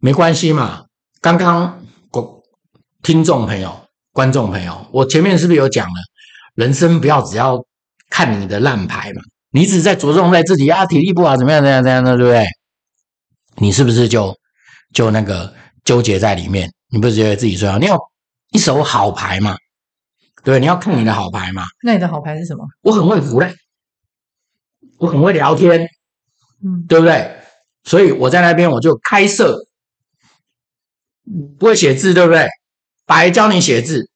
没关系嘛。刚刚观听众朋友、观众朋友，我前面是不是有讲了？人生不要只要看你的烂牌嘛，你只在着重在自己啊，体力不好怎么样怎样怎样的，对不对？你是不是就就那个纠结在里面？你不是觉得自己最好？你有一手好牌嘛？对，你要看你的好牌嘛。那你的好牌是什么？我很会胡嘞，我很会聊天，嗯，对不对？所以我在那边我就开设。不会写字，对不对？白教你写字，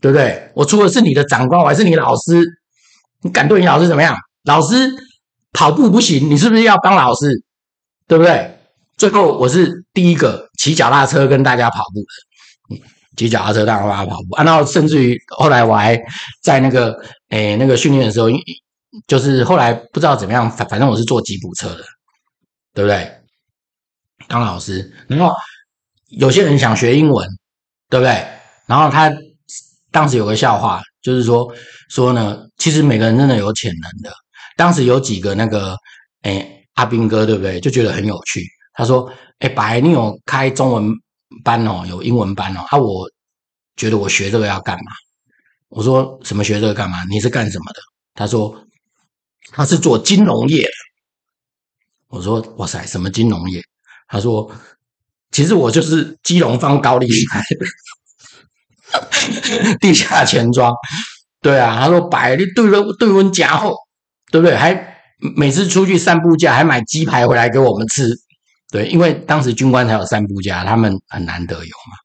对不对？我除了是你的长官，我还是你老师。你敢对你老师怎么样？老师跑步不行，你是不是要当老师？对不对？最后我是第一个骑脚踏车跟大家跑步的，骑脚踏车带大家跑步。然后甚至于后来我还在那个诶那个训练的时候，就是后来不知道怎么样，反反正我是坐吉普车的，对不对？当老师，然后。有些人想学英文，对不对？然后他当时有个笑话，就是说说呢，其实每个人真的有潜能的。当时有几个那个，哎，阿兵哥，对不对？就觉得很有趣。他说：“哎，白，你有开中文班哦，有英文班哦。啊，我觉得我学这个要干嘛？”我说：“什么学这个干嘛？你是干什么的？”他说：“他是做金融业的。”我说：“哇塞，什么金融业？”他说。其实我就是基隆方高利贷，地下钱庄，对啊，他说白你对温对温夹厚，对不对？还每次出去散步假还买鸡排回来给我们吃，对，因为当时军官才有散步假，他们很难得有嘛，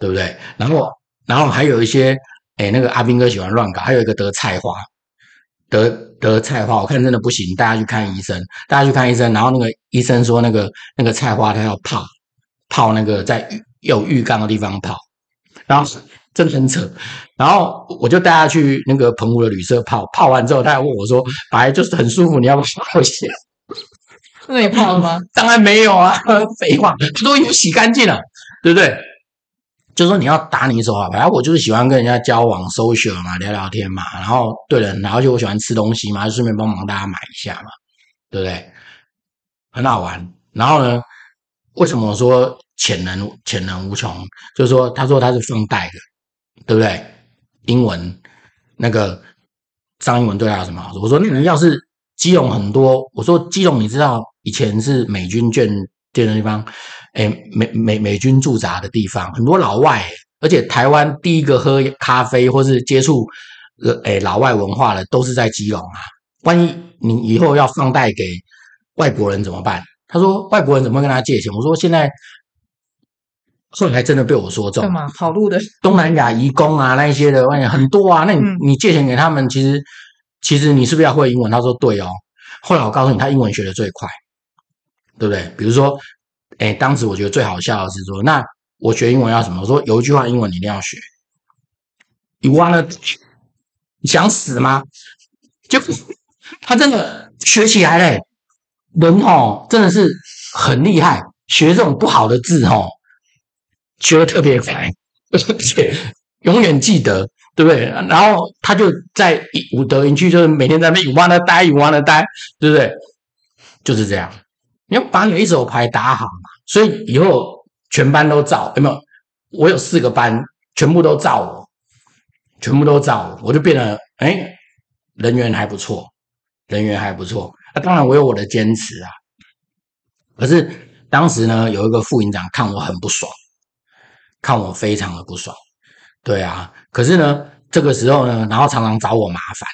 对不对？然后然后还有一些，哎，那个阿兵哥喜欢乱搞，还有一个得菜花，得得菜花，我看真的不行，大家去看医生，大家去看医生，然后那个医生说那个那个菜花他要泡。泡那个在有浴缸的地方泡，然后真的很扯。然后我就带他去那个澎湖的旅社泡，泡完之后他还问我说：“白就是很舒服，你要不要泡一下？”那你泡了吗？当然没有啊，废话，都已经洗干净了，对不对？就说你要打你一手好牌，我就是喜欢跟人家交往、social 嘛，聊聊天嘛。然后对了，然后就我喜欢吃东西嘛，就顺便帮忙大家买一下嘛，对不对？很好玩。然后呢？为什么说潜能潜能无穷？就是说，他说他是放贷的，对不对？英文那个上英文对他有什么好处？我说，那你要是基隆很多，我说基隆，你知道以前是美军眷眷的地方，哎，美美美军驻扎的地方，很多老外，而且台湾第一个喝咖啡或是接触呃哎老外文化的，都是在基隆啊。万一你以后要放贷给外国人怎么办？他说：“外国人怎么会跟他借钱？”我说：“现在后来真的被我说中。”跑路的？东南亚移工啊，那一些的，很多啊。那你、嗯、你借钱给他们，其实其实你是不是要会英文？他说：“对哦。”后来我告诉你，他英文学的最快，对不对？比如说，哎，当时我觉得最好笑的是说：“那我学英文要什么？”我说：“有一句话英文你一定要学，You wanna？你想死吗？”就 他真的学起来嘞。人哦，真的是很厉害，学这种不好的字哦，学的特别快，而且永远记得，对不对？然后他就在武德营区，就是每天在那边玩的呆，玩的呆，对不对？就是这样，你要把你的一手牌打好嘛。所以以后全班都照，有没有？我有四个班，全部都照我，全部都照我，我就变得哎，人缘还不错，人缘还不错。那当然，我有我的坚持啊。可是当时呢，有一个副营长看我很不爽，看我非常的不爽。对啊，可是呢，这个时候呢，然后常常找我麻烦。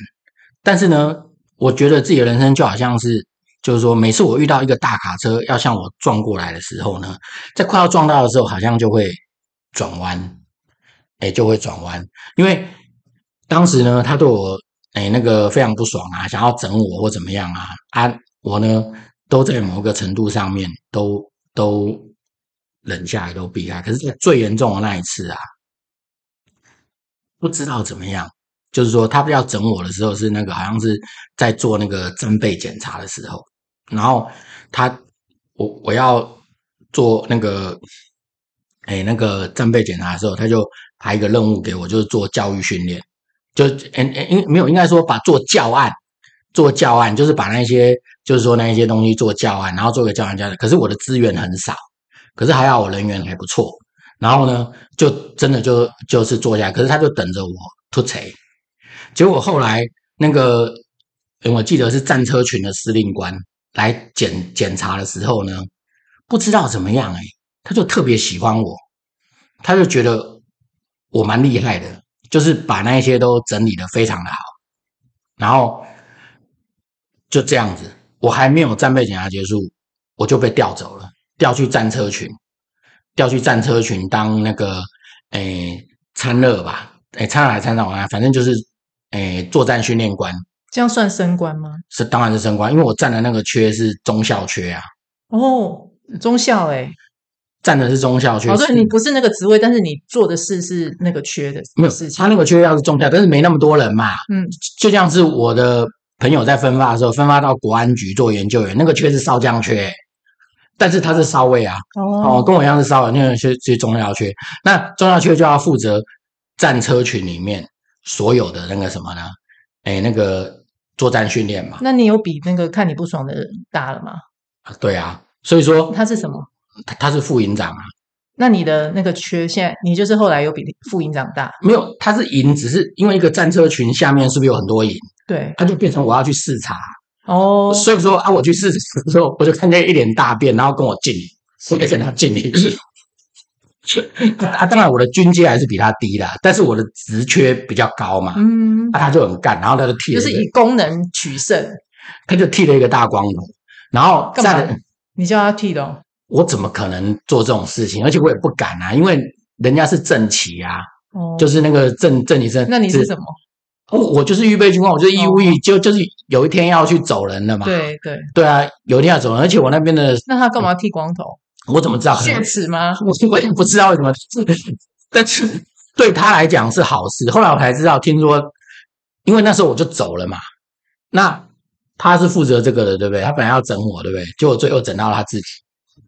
但是呢，我觉得自己的人生就好像是，就是说，每次我遇到一个大卡车要向我撞过来的时候呢，在快要撞到的时候，好像就会转弯，哎，就会转弯。因为当时呢，他对我。哎，那个非常不爽啊，想要整我或怎么样啊？啊，我呢都在某个程度上面都都忍下来，都避开。可是最严重的那一次啊，不知道怎么样，就是说他要整我的时候是那个好像是在做那个战备检查的时候，然后他我我要做那个哎那个战备检查的时候，他就排一个任务给我，就是做教育训练。就嗯嗯，应没有应该说把做教案，做教案就是把那些就是说那一些东西做教案，然后做个教案教案。可是我的资源很少，可是还好我人缘还不错，然后呢，就真的就就是坐下来，可是他就等着我突锤。结果后来那个，我记得是战车群的司令官来检检查的时候呢，不知道怎么样哎，他就特别喜欢我，他就觉得我蛮厉害的，就是把那些都整理得非常的好，然后就这样子，我还没有战备检查结束，我就被调走了。调去战车群，调去战车群当那个诶参热吧，诶参热还是参战啊，反正就是诶作战训练官。这样算升官吗？是，当然是升官，因为我站的那个缺是中校缺啊。哦，中校诶占的是中校区。哦，所以你不是那个职位，但是你做的事是那个缺的没有，他那个缺要是中校，但是没那么多人嘛。嗯，就像是我的朋友在分发的时候，分发到国安局做研究员，那个缺是少将缺。但是他是少尉啊，哦，哦，跟我一样是少尉，那个是是中校缺。那中校缺就要负责战车群里面所有的那个什么呢？哎，那个作战训练嘛。那你有比那个看你不爽的人大了吗？啊对啊，所以说他是什么？他他是副营长啊。那你的那个缺，现在你就是后来有比副营长大？没有，他是营，只是因为一个战车群下面是不是有很多营？对，他就变成我要去视察。哦，oh, 所以说啊，我去视察的时候，我就看见一脸大便，然后跟我敬礼，我也跟他敬礼。啊，当然我的军阶还是比他低啦，但是我的职缺比较高嘛。嗯，啊，他就很干，然后他就剃了，就是以功能取胜，他就剃了一个大光头，然后干嘛？你叫他剃的哦？我怎么可能做这种事情？而且我也不敢啊，因为人家是正旗啊，哦，就是那个正正旗生。那你是什么？我我就是预备军官，我就是义务役，就就是有一天要去走人了嘛。对对对啊，有一天要走人，而且我那边的。那他干嘛剃光头？我怎么知道？血耻吗？我我也不知道为什么，但是对他来讲是好事。后来我才知道，听说，因为那时候我就走了嘛。那他是负责这个的，对不对？他本来要整我，对不对？结果最后整到了他自己，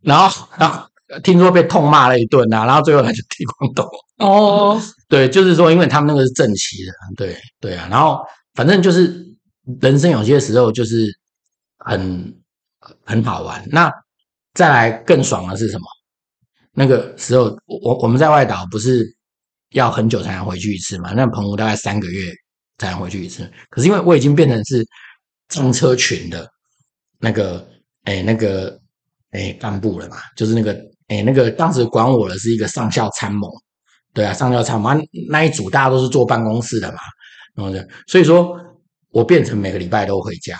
然后然后听说被痛骂了一顿啊，然后最后他就剃光头。哦。对，就是说，因为他们那个是正旗的，对对啊，然后反正就是人生有些时候就是很很好玩。那再来更爽的是什么？那个时候我我们在外岛不是要很久才能回去一次嘛？那澎湖大概三个月才能回去一次。可是因为我已经变成是战车群的那个哎那个哎干部了嘛，就是那个哎那个当时管我的是一个上校参谋。对啊，上校参谋那一组大家都是坐办公室的嘛，然后就所以说我变成每个礼拜都回家。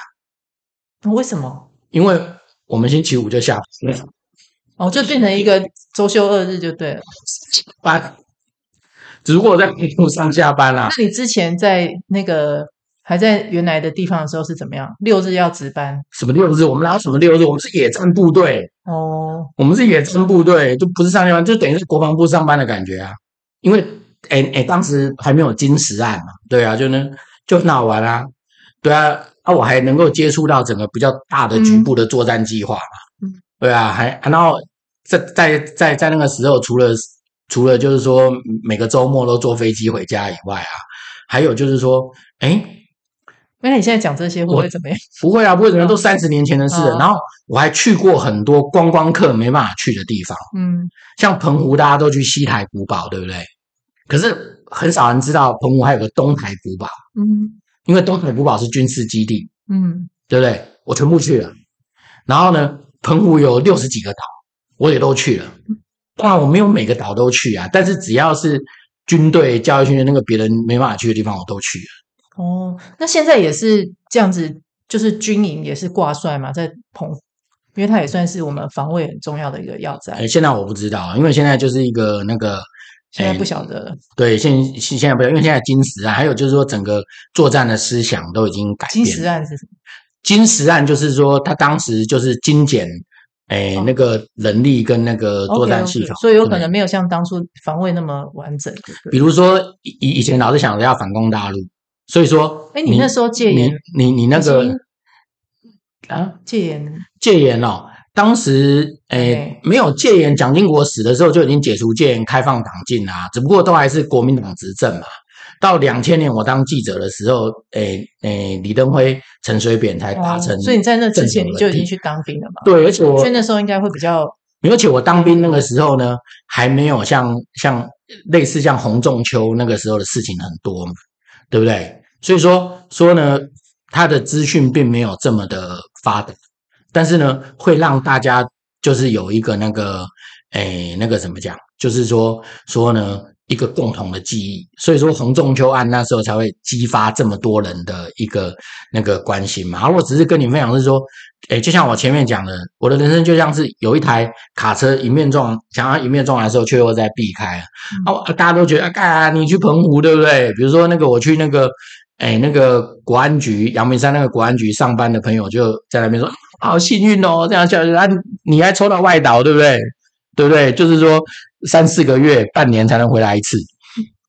为什么？因为我们星期五就下班。哦，就变成一个周休二日就对了。班，只不过我在北部上下班啦。那你之前在那个还在原来的地方的时候是怎么样？六日要值班？什么六日？我们哪有什么六日？我们是野战部队。哦，我们是野战部队，就不是上下班，就等于是国防部上班的感觉啊。因为，哎哎，当时还没有金石案嘛，对啊，就能就很好玩啊，对啊，啊，我还能够接触到整个比较大的局部的作战计划嘛，嗯，对啊，还然后在在在在那个时候，除了除了就是说每个周末都坐飞机回家以外啊，还有就是说，哎，那你现在讲这些会不会怎么样？不会啊，不会怎么样，都三十年前的事了。然后我还去过很多观光客没办法去的地方，嗯，像澎湖大家都去西台古堡，对不对？可是很少人知道澎湖还有个东台古堡，嗯，因为东台古堡是军事基地，嗯，对不对？我全部去了。然后呢，澎湖有六十几个岛，我也都去了。当然我没有每个岛都去啊，但是只要是军队教育训练那个别人没办法去的地方，我都去了。哦，那现在也是这样子，就是军营也是挂帅嘛，在澎湖，因为它也算是我们防卫很重要的一个要塞。哎，现在我不知道，因为现在就是一个那个。现在不晓得了，对，现现现在不晓得，因为现在金石案，还有就是说整个作战的思想都已经改变。金石案是什么？金石案就是说，他当时就是精简，哎，那个人力跟那个作战系统，所以有可能没有像当初防卫那么完整。比如说以以前老是想着要反攻大陆，所以说，哎，你那时候戒严，你你那个啊，戒严戒严哦。当时，诶，欸、没有戒严，蒋经国死的时候就已经解除戒严，开放党禁啦。只不过都还是国民党执政嘛。到两千年我当记者的时候，诶、欸、诶、欸，李登辉、陈水扁才达成、哦。所以你在那之前你就已经去当兵了嘛？对，而且我所以那时候应该会比较而且我当兵那个时候呢，还没有像像类似像洪仲秋那个时候的事情很多嘛，对不对？所以说说呢，他的资讯并没有这么的发达，但是呢，会让大家就是有一个那个，哎，那个怎么讲？就是说说呢。一个共同的记忆，所以说洪仲秋案那时候才会激发这么多人的一个那个关心嘛。而我只是跟你分享是说，诶，就像我前面讲的，我的人生就像是有一台卡车迎面撞，想要迎面撞来的时候，却又在避开啊。哦，大家都觉得，啊，你去澎湖对不对？比如说那个我去那个，诶，那个国安局阳明山那个国安局上班的朋友就在那边说，好幸运哦，这样下去，啊，你还抽到外岛对不对？对不对？就是说。三四个月、半年才能回来一次，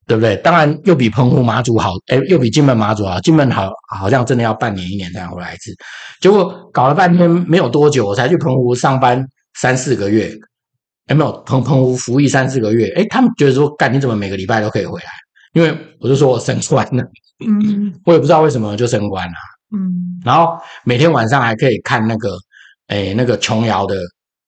对不对？当然又比澎湖马祖好，哎，又比金门马祖好。金门好，好像真的要半年、一年才能回来一次。结果搞了半天没有多久，我才去澎湖上班三四个月，哎，没有澎澎湖服役三四个月，哎，他们觉得说，干你怎么每个礼拜都可以回来？因为我就说我升官了，嗯，我也不知道为什么就升官了，嗯，然后每天晚上还可以看那个，哎，那个琼瑶的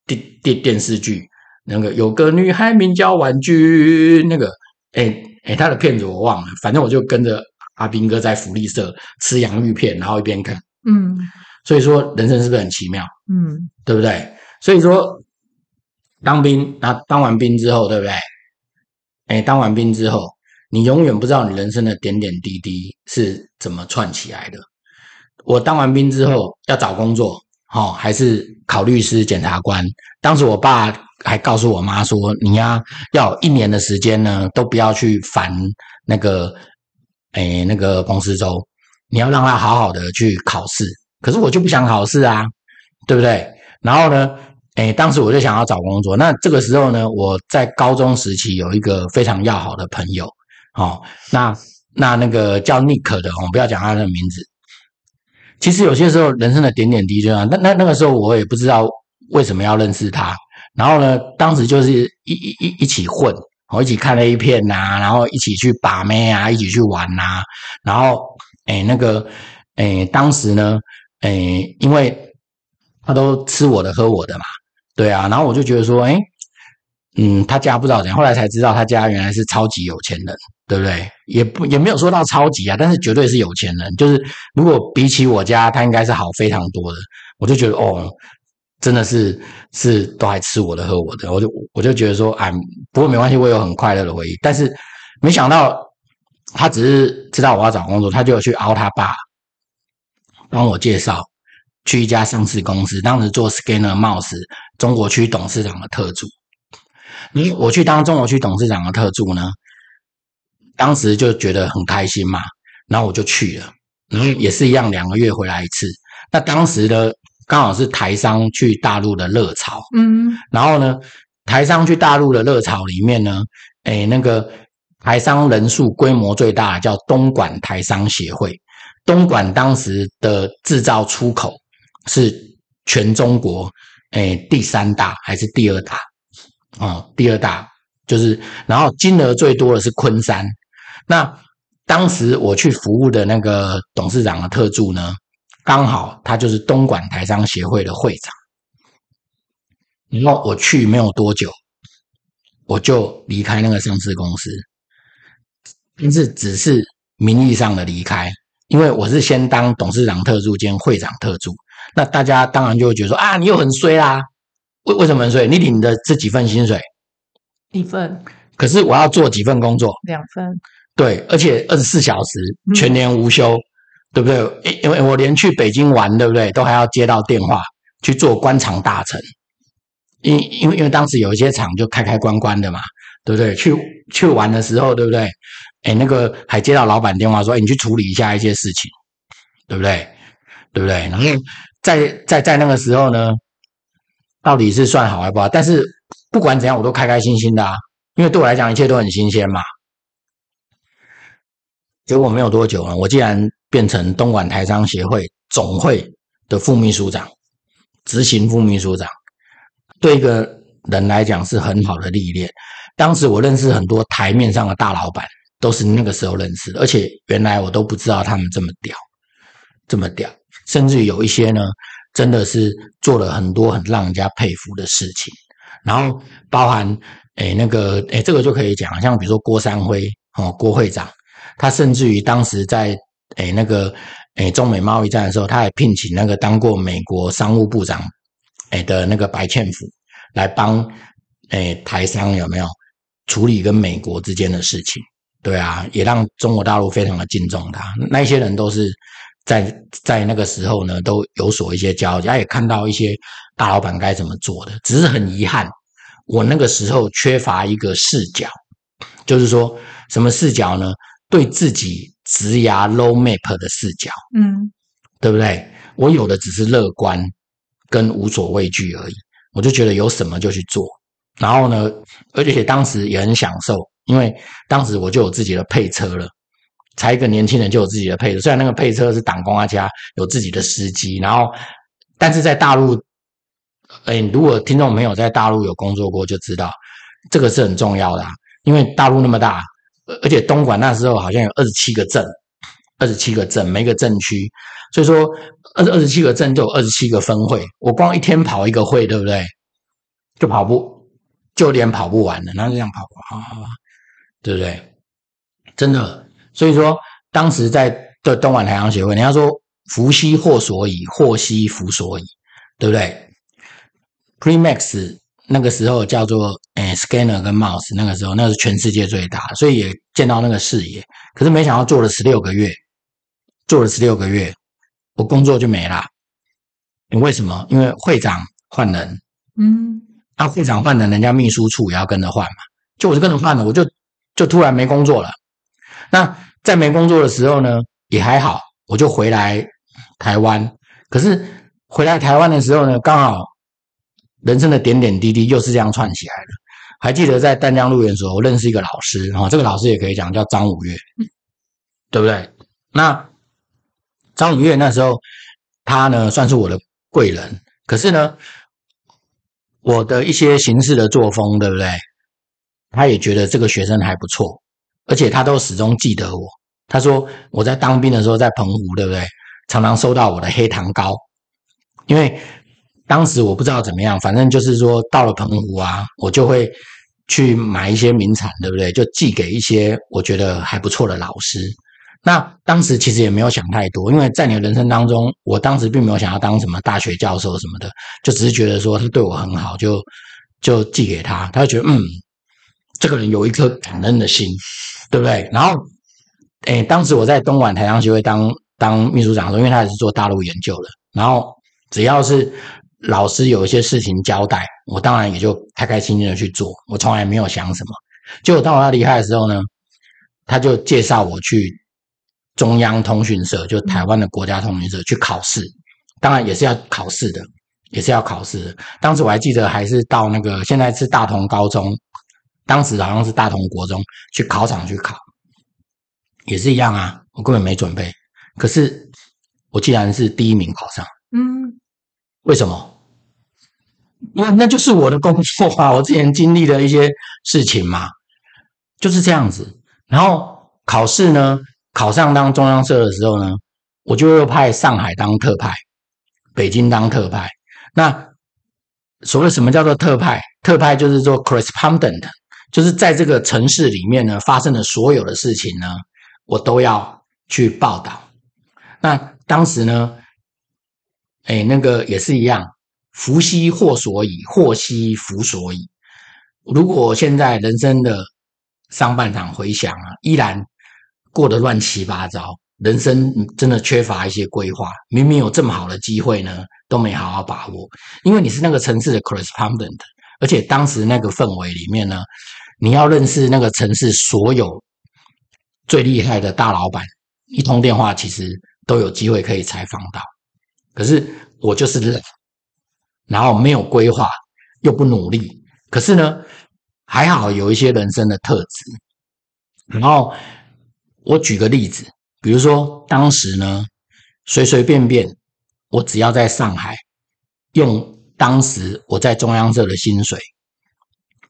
电电电视剧。那个有个女孩名叫婉君，那个诶诶，他的片子我忘了，反正我就跟着阿兵哥在福利社吃洋芋片，然后一边看，嗯，所以说人生是不是很奇妙？嗯，对不对？所以说当兵，那当完兵之后，对不对？诶，当完兵之后，你永远不知道你人生的点点滴滴是怎么串起来的。我当完兵之后要找工作，好，还是考律师、检察官？当时我爸。还告诉我妈说：“你呀，要一年的时间呢，都不要去烦那个，诶，那个彭思周，你要让他好好的去考试。可是我就不想考试啊，对不对？然后呢，诶，当时我就想要找工作。那这个时候呢，我在高中时期有一个非常要好的朋友，哦，那那那个叫 Nick 的，我们不要讲他的名字。其实有些时候人生的点点滴滴啊，那那那个时候我也不知道为什么要认识他。”然后呢，当时就是一一一一起混，我一起看 A 片呐，然后一起去把妹啊，一起去玩呐。然后，诶，那个，诶，当时呢，诶，因为他都吃我的喝我的嘛，对啊。然后我就觉得说，诶，嗯，他家不知道怎样，后来才知道他家原来是超级有钱人，对不对？也不也没有说到超级啊，但是绝对是有钱人。就是如果比起我家，他应该是好非常多的。我就觉得，哦。真的是是都还吃我的喝我的，我就我就觉得说，哎，不过没关系，我有很快乐的回忆。但是没想到他只是知道我要找工作，他就去凹他爸帮我介绍去一家上市公司，当时做 Scanner Mouse 中国区董事长的特助。你我去当中国区董事长的特助呢，当时就觉得很开心嘛，然后我就去了，然后也是一样，两个月回来一次。那当时的。刚好是台商去大陆的热潮，嗯，然后呢，台商去大陆的热潮里面呢，哎，那个台商人数规模最大的叫东莞台商协会，东莞当时的制造出口是全中国哎第三大还是第二大？哦，第二大就是，然后金额最多的是昆山，那当时我去服务的那个董事长的特助呢？刚好他就是东莞台商协会的会长，然后我去没有多久，我就离开那个上市公司，但是只是名义上的离开，因为我是先当董事长特助兼会长特助，那大家当然就会觉得说啊，你又很衰啦，为为什么很衰？你领的这几份薪水？一份。可是我要做几份工作？两份。对，而且二十四小时，全年无休。对不对？因因为我连去北京玩，对不对？都还要接到电话去做官场大臣。因因为因为当时有一些厂就开开关关的嘛，对不对？去去玩的时候，对不对？哎，那个还接到老板电话说，哎，你去处理一下一些事情，对不对？对不对？然后在在在那个时候呢，到底是算好还不好？但是不管怎样，我都开开心心的啊，因为对我来讲，一切都很新鲜嘛。结果没有多久了，我竟然。变成东莞台商协会总会的副秘书长，执行副秘书长，对一个人来讲是很好的历练。当时我认识很多台面上的大老板，都是那个时候认识，而且原来我都不知道他们这么屌，这么屌，甚至有一些呢，真的是做了很多很让人家佩服的事情。然后包含诶那个诶这个就可以讲，像比如说郭三辉哦，郭会长，他甚至于当时在诶那个诶中美贸易战的时候，他还聘请那个当过美国商务部长诶的那个白劝福来帮诶台商有没有处理跟美国之间的事情。对啊，也让中国大陆非常的敬重他。那些人都是在在那个时候呢，都有所一些交集，他也看到一些大老板该怎么做的。只是很遗憾，我那个时候缺乏一个视角，就是说什么视角呢？对自己职涯 roadmap 的视角，嗯，对不对？我有的只是乐观跟无所畏惧而已。我就觉得有什么就去做，然后呢，而且当时也很享受。因为当时我就有自己的配车了，才一个年轻人就有自己的配车。虽然那个配车是党公家有自己的司机，然后但是在大陆，哎，如果听众朋友在大陆有工作过，就知道这个是很重要的啊。因为大陆那么大，而且东莞那时候好像有二十七个镇，二十七个镇，每个镇区，所以说二二十七个镇就有二十七个分会。我光一天跑一个会，对不对？就跑不，就连跑不完了。然后这样跑，好好好。对不对？真的，所以说当时在的东莞台商协会，人家说福兮祸所倚，祸兮福所倚，对不对？Premax 那个时候叫做诶 Scanner 跟 Mouse，那个时候那是全世界最大，所以也见到那个视野。可是没想到做了十六个月，做了十六个月，我工作就没了。你为什么？因为会长换人，嗯，那、啊、会长换人，人家秘书处也要跟着换嘛，就我就跟着换了，我就。就突然没工作了，那在没工作的时候呢，也还好，我就回来台湾。可是回来台湾的时候呢，刚好人生的点点滴滴又是这样串起来的。还记得在淡江路园的时候，我认识一个老师啊，这个老师也可以讲叫张五岳，对不对？那张五岳那时候他呢算是我的贵人，可是呢，我的一些行事的作风，对不对？他也觉得这个学生还不错，而且他都始终记得我。他说我在当兵的时候在澎湖，对不对？常常收到我的黑糖糕，因为当时我不知道怎么样，反正就是说到了澎湖啊，我就会去买一些名产，对不对？就寄给一些我觉得还不错的老师。那当时其实也没有想太多，因为在你的人生当中，我当时并没有想要当什么大学教授什么的，就只是觉得说他对我很好，就就寄给他，他就觉得嗯。这个人有一颗感恩的心，对不对？然后，诶，当时我在东莞台商协会当当秘书长的时候，因为他也是做大陆研究的，然后只要是老师有一些事情交代，我当然也就开开心心的去做，我从来没有想什么。结果当我要离开的时候呢，他就介绍我去中央通讯社，就台湾的国家通讯社去考试，当然也是要考试的，也是要考试的。当时我还记得，还是到那个现在是大同高中。当时好像是大同国中去考场去考，也是一样啊，我根本没准备。可是我竟然是第一名考上，嗯，为什么？因为那就是我的工作啊，我之前经历的一些事情嘛，就是这样子。然后考试呢，考上当中央社的时候呢，我就又派上海当特派，北京当特派。那所谓什么叫做特派？特派就是做 correspondent。就是在这个城市里面呢，发生的所有的事情呢，我都要去报道。那当时呢，哎，那个也是一样，福兮祸所倚，祸兮福所倚。如果现在人生的上半场回想啊，依然过得乱七八糟，人生真的缺乏一些规划。明明有这么好的机会呢，都没好好把握，因为你是那个城市的 correspondent。而且当时那个氛围里面呢，你要认识那个城市所有最厉害的大老板，一通电话其实都有机会可以采访到。可是我就是懒，然后没有规划，又不努力。可是呢，还好有一些人生的特质。然后我举个例子，比如说当时呢，随随便便，我只要在上海用。当时我在中央社的薪水，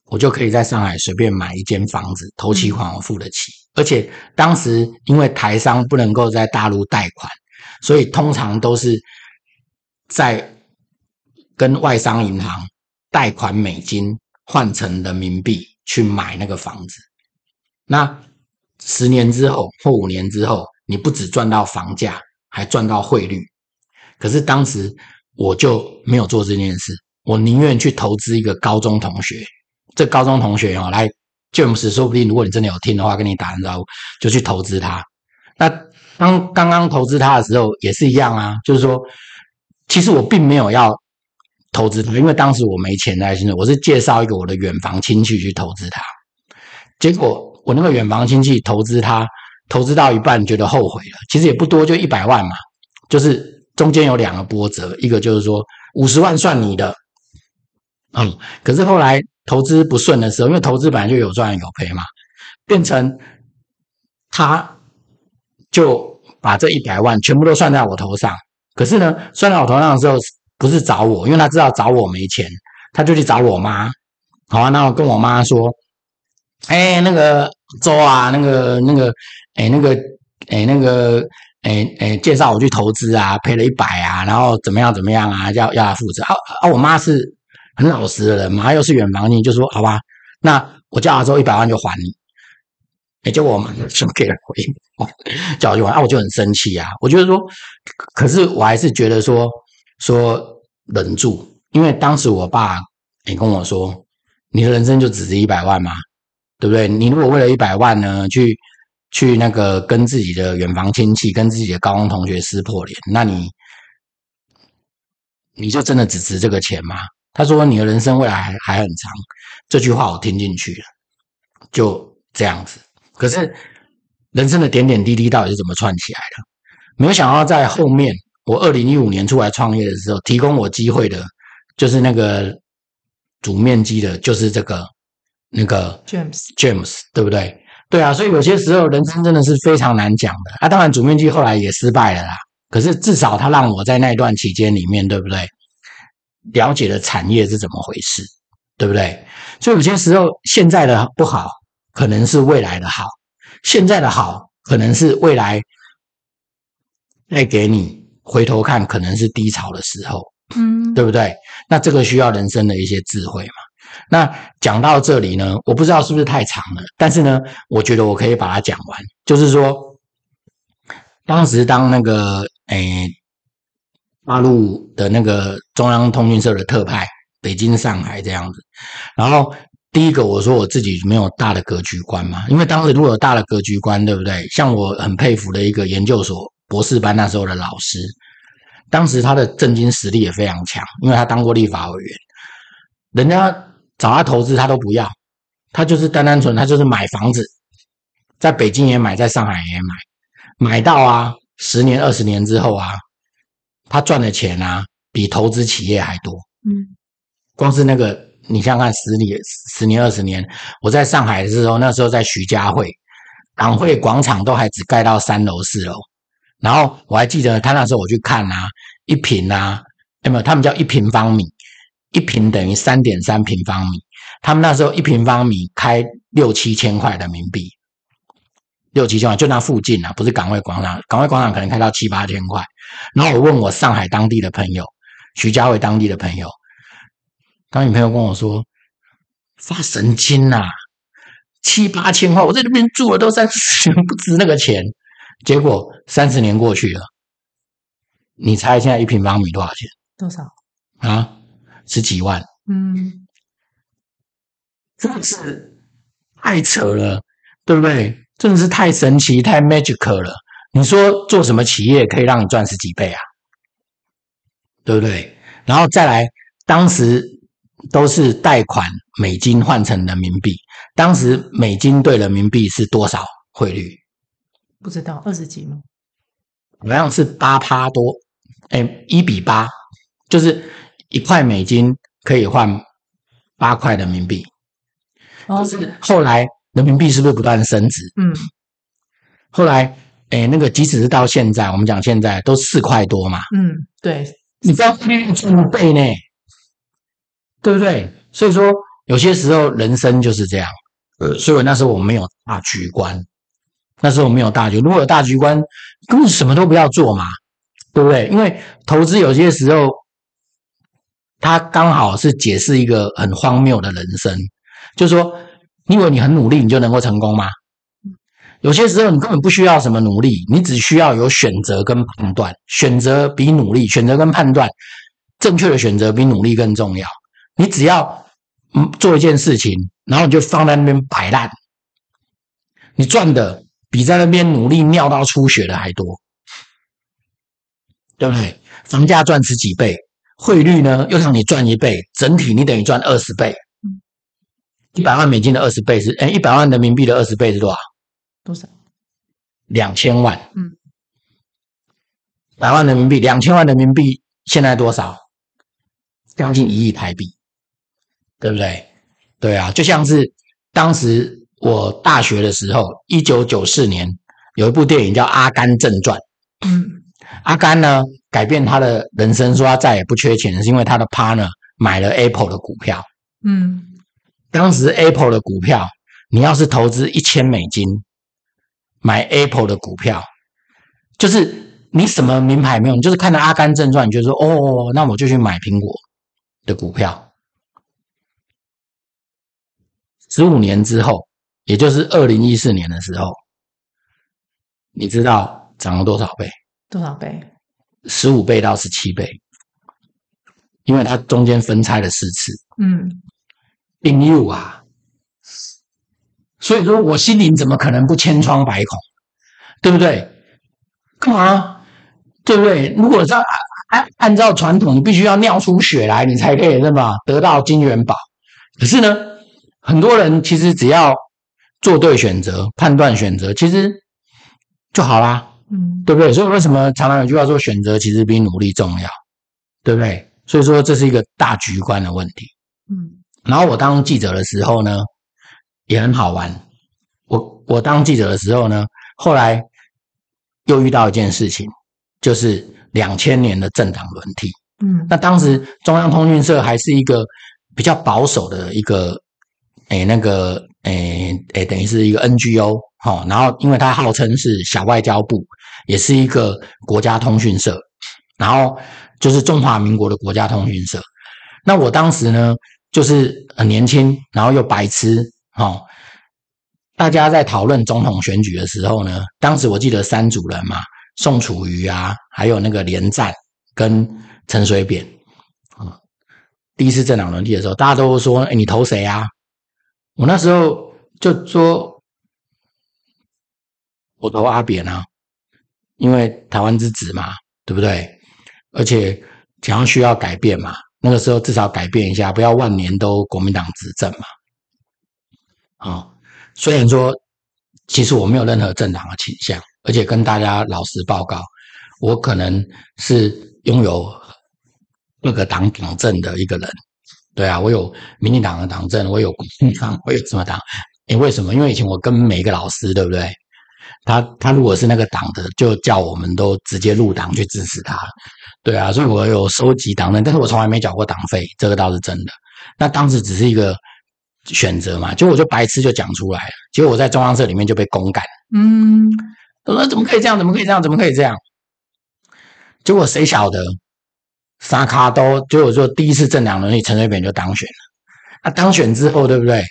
我就可以在上海随便买一间房子，头期款我付得起。而且当时因为台商不能够在大陆贷款，所以通常都是在跟外商银行贷款美金换成人民币去买那个房子。那十年之后或五年之后，你不只赚到房价，还赚到汇率。可是当时我就没有做这件事，我宁愿去投资一个高中同学。这高中同学哦，来 James，说不定如果你真的有听的话，跟你打声招呼，就去投资他。那当刚刚投资他的时候也是一样啊，就是说，其实我并没有要投资他，因为当时我没钱在身，我是介绍一个我的远房亲戚去投资他。结果我那个远房亲戚投资他，投资到一半觉得后悔了，其实也不多，就一百万嘛，就是。中间有两个波折，一个就是说五十万算你的，嗯，可是后来投资不顺的时候，因为投资本来就有赚有赔嘛，变成他就把这一百万全部都算在我头上。可是呢，算在我头上的时候不是找我，因为他知道找我没钱，他就去找我妈。好啊，那我跟我妈说，哎，那个周啊，那个那个，哎，那个，哎，那个。哎哎，介绍我去投资啊，赔了一百啊，然后怎么样怎么样啊，要要他负责啊啊！我妈是很老实的人嘛，又是远房亲，就说好吧，那我叫阿周一百万就还你。哎，结果我妈就给了回应，叫我就还啊，我就很生气啊，我觉得说，可是我还是觉得说说忍住，因为当时我爸也跟我说，你的人生就只值一百万嘛，对不对？你如果为了一百万呢去。去那个跟自己的远房亲戚、跟自己的高中同学撕破脸，那你你就真的只值这个钱吗？他说你的人生未来还还很长，这句话我听进去了，就这样子。可是人生的点点滴滴到底是怎么串起来的？没有想到在后面，我二零一五年出来创业的时候，提供我机会的，就是那个煮面积的，就是这个那个 James James，对不对？对啊，所以有些时候人生真的是非常难讲的啊。当然，煮面积后来也失败了啦。可是至少他让我在那段期间里面，对不对？了解了产业是怎么回事，对不对？所以有些时候现在的不好，可能是未来的好；现在的好，可能是未来再给你回头看，可能是低潮的时候，嗯，对不对？那这个需要人生的一些智慧嘛。那讲到这里呢，我不知道是不是太长了，但是呢，我觉得我可以把它讲完。就是说，当时当那个诶大陆的那个中央通讯社的特派，北京、上海这样子。然后第一个我说我自己没有大的格局观嘛，因为当时如果有大的格局观，对不对？像我很佩服的一个研究所博士班那时候的老师，当时他的政经实力也非常强，因为他当过立法委员，人家。找他投资，他都不要，他就是单单纯，他就是买房子，在北京也买，在上海也买，买到啊，十年二十年之后啊，他赚的钱啊，比投资企业还多。嗯，光是那个，你想想看，十年、十年、二十年，我在上海的时候，那时候在徐家汇，港汇广场都还只盖到三楼四楼，然后我还记得他那时候我去看啊，一平啊，有没有？他们叫一平方米。一平等于三点三平方米，他们那时候一平方米开六七千块人民币，六七千块就那附近啊，不是港汇广场，港汇广场可能开到七八千块。然后我问我上海当地的朋友，徐家汇当地的朋友，当女朋友跟我说发神经呐、啊，七八千块，我在这边住了都三十年，不值那个钱。结果三十年过去了，你猜现在一平方米多少钱？多少啊？十几万，嗯，真的是太扯了，对不对？真的是太神奇、太 magical 了。你说做什么企业可以让你赚十几倍啊？对不对？然后再来，当时都是贷款美金换成人民币，当时美金兑人民币是多少汇率？不知道，二十几吗？好像是八趴多，哎，一比八，就是。一块美金可以换八块人民币，就是后来人民币是不是不断升值？嗯，后来诶，那个即使是到现在，我们讲现在都四块多嘛。嗯，对，你不要变成五倍呢，对不对？所以说有些时候人生就是这样。呃，所以我那时候我没有大局观，那时候我没有大局，如果有大局观，根本什么都不要做嘛，对不对？因为投资有些时候。它刚好是解释一个很荒谬的人生，就是说，你以为你很努力，你就能够成功吗？有些时候你根本不需要什么努力，你只需要有选择跟判断，选择比努力，选择跟判断，正确的选择比努力更重要。你只要嗯做一件事情，然后你就放在那边摆烂，你赚的比在那边努力尿到出血的还多，对不对？房价赚十几倍，汇率呢又让你赚一倍，整体你等于赚二十倍。一百万美金的二十倍是，哎，一百万人民币的二十倍是多少？多少？两千万。嗯，百万人民币，两千万人民币现在多少？将近一亿台币，对不对？对啊，就像是当时我大学的时候，一九九四年有一部电影叫《阿甘正传》。嗯，阿甘呢改变他的人生，说他再也不缺钱，是因为他的 partner 买了 Apple 的股票。嗯，当时 Apple 的股票，你要是投资一千美金。买 Apple 的股票，就是你什么名牌没有，你就是看到《阿甘正传》，你就说哦，那我就去买苹果的股票。十五年之后，也就是二零一四年的时候，你知道涨了多少倍？多少倍？十五倍到十七倍，因为它中间分拆了四次。嗯，英六啊。所以说我心里怎么可能不千疮百孔，对不对？干嘛？对不对？如果照按按照传统，你必须要尿出血来，你才可以对吧？得到金元宝。可是呢，很多人其实只要做对选择、判断选择，其实就好啦，嗯，对不对？所以为什么常常有句话说，选择其实比努力重要，对不对？所以说这是一个大局观的问题。嗯，然后我当记者的时候呢，也很好玩。我我当记者的时候呢，后来又遇到一件事情，就是两千年的政党轮替。嗯，那当时中央通讯社还是一个比较保守的一个，诶，那个诶诶，等于是一个 NGO 哈。然后，因为它号称是小外交部，也是一个国家通讯社，然后就是中华民国的国家通讯社。那我当时呢，就是很年轻，然后又白痴，哈。大家在讨论总统选举的时候呢，当时我记得三组人嘛，宋楚瑜啊，还有那个连战跟陈水扁啊。第一次政党轮替的时候，大家都说：“哎，你投谁啊？”我那时候就说：“我投阿扁啊，因为台湾之子嘛，对不对？而且想要需要改变嘛，那个时候至少改变一下，不要万年都国民党执政嘛。”啊。虽然说，其实我没有任何政党的倾向，而且跟大家老实报告，我可能是拥有各个党党政的一个人。对啊，我有民进党的党政，我有国民党，我有什么党？诶，为什么？因为以前我跟每一个老师，对不对？他他如果是那个党的，就叫我们都直接入党去支持他。对啊，所以我有收集党政，但是我从来没缴过党费，这个倒是真的。那当时只是一个。选择嘛，结果我就白痴就讲出来了，结果我在中央社里面就被公干。嗯，我说怎么可以这样？怎么可以这样？怎么可以这样？结果谁晓得？沙卡都，结果说第一次政党轮替，陈水扁就当选了。那当选之后，对不对？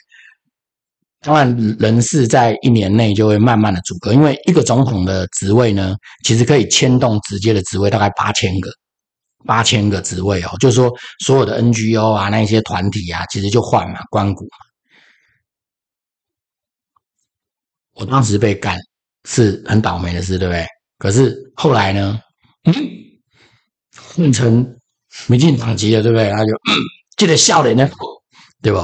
当然人事在一年内就会慢慢的阻隔，因为一个总统的职位呢，其实可以牵动直接的职位大概八千个。八千个职位哦，就是说所有的 NGO 啊，那一些团体啊，其实就换嘛，关谷嘛。我当时被干是很倒霉的事，对不对？可是后来呢，嗯，换成民进党籍的，对不对？他就记得笑脸呢，对不？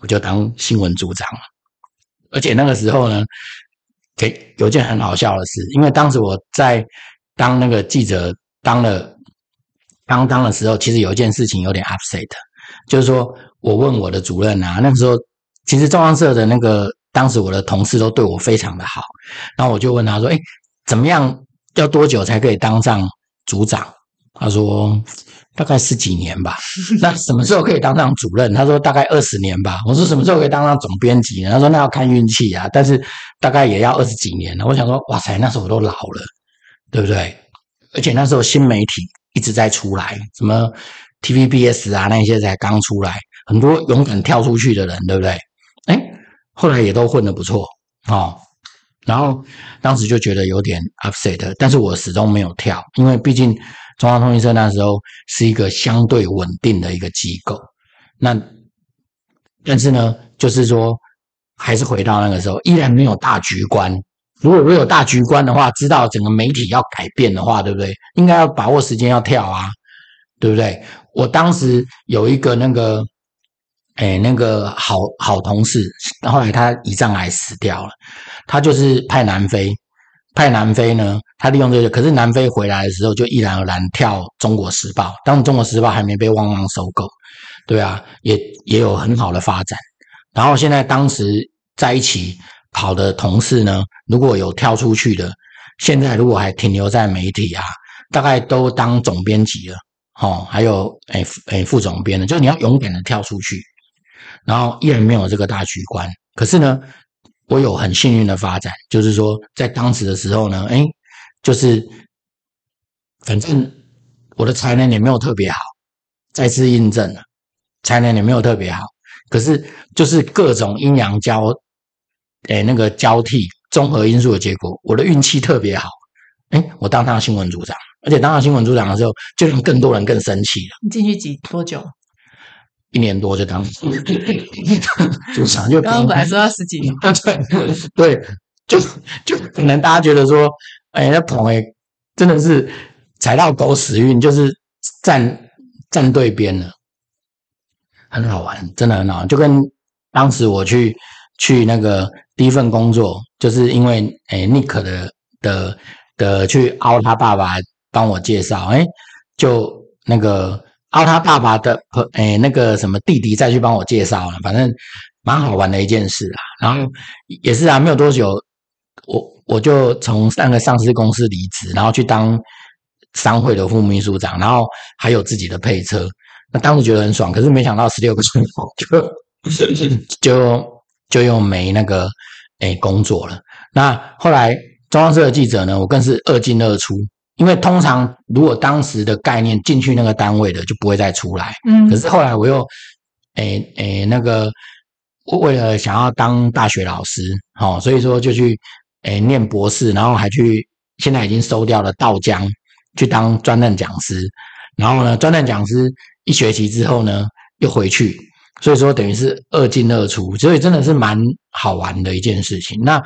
我就当新闻组长了。而且那个时候呢，给有件很好笑的事，因为当时我在当那个记者，当了。刚当的时候，其实有一件事情有点 upset，就是说我问我的主任啊，那个时候其实中央社的那个当时我的同事都对我非常的好，然后我就问他说：“哎，怎么样要多久才可以当上组长？”他说：“大概十几年吧。”那什么时候可以当上主任？他说：“大概二十年吧。”我说：“什么时候可以当上总编辑呢？”他说：“那要看运气啊，但是大概也要二十几年了。”我想说：“哇塞，那时候我都老了，对不对？而且那时候新媒体。”一直在出来，什么 TVBS 啊那些才刚出来，很多勇敢跳出去的人，对不对？哎，后来也都混得不错哦。然后当时就觉得有点 upset，但是我始终没有跳，因为毕竟中央通讯社那时候是一个相对稳定的一个机构。那但是呢，就是说还是回到那个时候，依然没有大局观。如果我有大局观的话，知道整个媒体要改变的话，对不对？应该要把握时间要跳啊，对不对？我当时有一个那个。哎，那个好好同事，后来他胰脏癌死掉了。他就是派南非，派南非呢，他利用这个，可是南非回来的时候，就毅然而然跳中国时报。当中国时报还没被旺旺收购，对啊，也也有很好的发展。然后现在当时在一起跑的同事呢，如果有跳出去的，现在如果还停留在媒体啊，大概都当总编辑了，哦，还有哎哎副总编的，就是你要勇敢的跳出去。然后依然没有这个大局观，可是呢，我有很幸运的发展，就是说在当时的时候呢，哎，就是反正我的才能也没有特别好，再次印证了才能也没有特别好，可是就是各种阴阳交，哎，那个交替综合因素的结果，我的运气特别好，哎，我当上新闻组长，而且当上新闻组长的时候，就让更多人更生气了。你进去几多久？一年多就当 就想就刚刚本来说要十几年，对对，就就可能大家觉得说，哎，那捧哎真的是踩到狗屎运，就是站站对边了，很好玩，真的很好玩。就跟当时我去去那个第一份工作，就是因为哎，Nick 的的的去凹他爸爸帮我介绍，哎，就那个。然后他爸爸的朋诶那个什么弟弟再去帮我介绍了，反正蛮好玩的一件事啊。然后也是啊，没有多久，我我就从那个上市公司离职，然后去当商会的副秘书长，然后还有自己的配车。那当时觉得很爽，可是没想到十六个月就 就就又没那个诶工作了。那后来中央社的记者呢，我更是二进二出。因为通常如果当时的概念进去那个单位的就不会再出来，嗯，可是后来我又，诶诶那个为了想要当大学老师，好，所以说就去诶念博士，然后还去现在已经收掉了稻江去当专任讲师，然后呢专任讲师一学期之后呢又回去，所以说等于是二进二出，所以真的是蛮好玩的一件事情。那